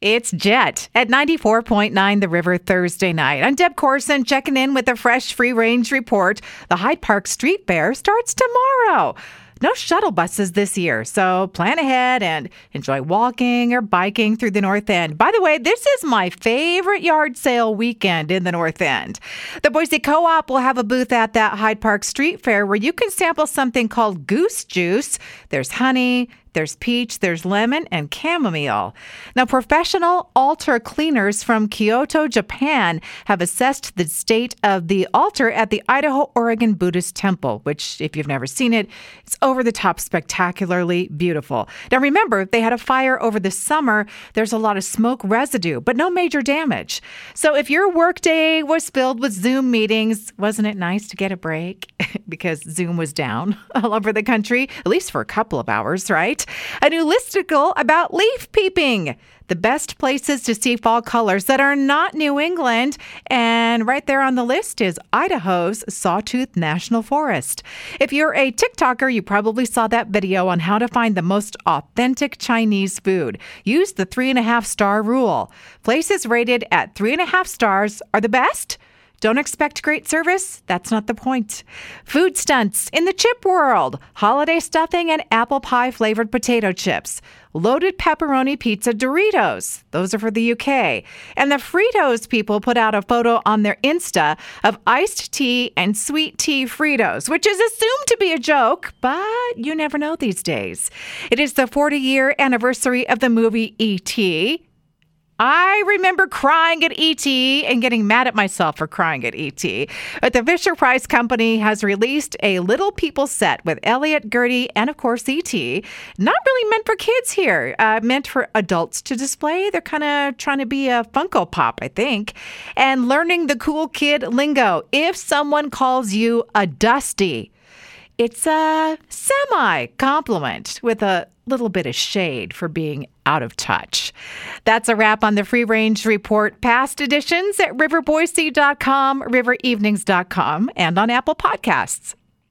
It's Jet at 94.9 The River Thursday night. I'm Deb Corson checking in with a fresh free range report. The Hyde Park Street Fair starts tomorrow. No shuttle buses this year, so plan ahead and enjoy walking or biking through the North End. By the way, this is my favorite yard sale weekend in the North End. The Boise Co op will have a booth at that Hyde Park Street Fair where you can sample something called goose juice. There's honey, there's peach, there's lemon, and chamomile. Now, professional altar cleaners from Kyoto, Japan have assessed the state of the altar at the Idaho Oregon Buddhist Temple, which, if you've never seen it, it's over the top spectacularly beautiful. Now, remember, they had a fire over the summer. There's a lot of smoke residue, but no major damage. So, if your workday was filled with Zoom meetings, wasn't it nice to get a break? because Zoom was down all over the country, at least for a couple of hours, right? A new listicle about leaf peeping. The best places to see fall colors that are not New England. And right there on the list is Idaho's Sawtooth National Forest. If you're a TikToker, you probably saw that video on how to find the most authentic Chinese food. Use the three and a half star rule. Places rated at three and a half stars are the best. Don't expect great service? That's not the point. Food stunts in the chip world holiday stuffing and apple pie flavored potato chips. Loaded pepperoni pizza Doritos. Those are for the UK. And the Fritos people put out a photo on their Insta of iced tea and sweet tea Fritos, which is assumed to be a joke, but you never know these days. It is the 40 year anniversary of the movie E.T. I remember crying at ET and getting mad at myself for crying at ET. But the Fisher Price Company has released a Little People set with Elliott, Gertie, and of course ET. Not really meant for kids here, uh, meant for adults to display. They're kind of trying to be a Funko Pop, I think. And learning the cool kid lingo. If someone calls you a Dusty, it's a semi compliment with a little bit of shade for being out of touch. That's a wrap on the Free Range Report. Past editions at riverboise.com, riverevenings.com, and on Apple Podcasts.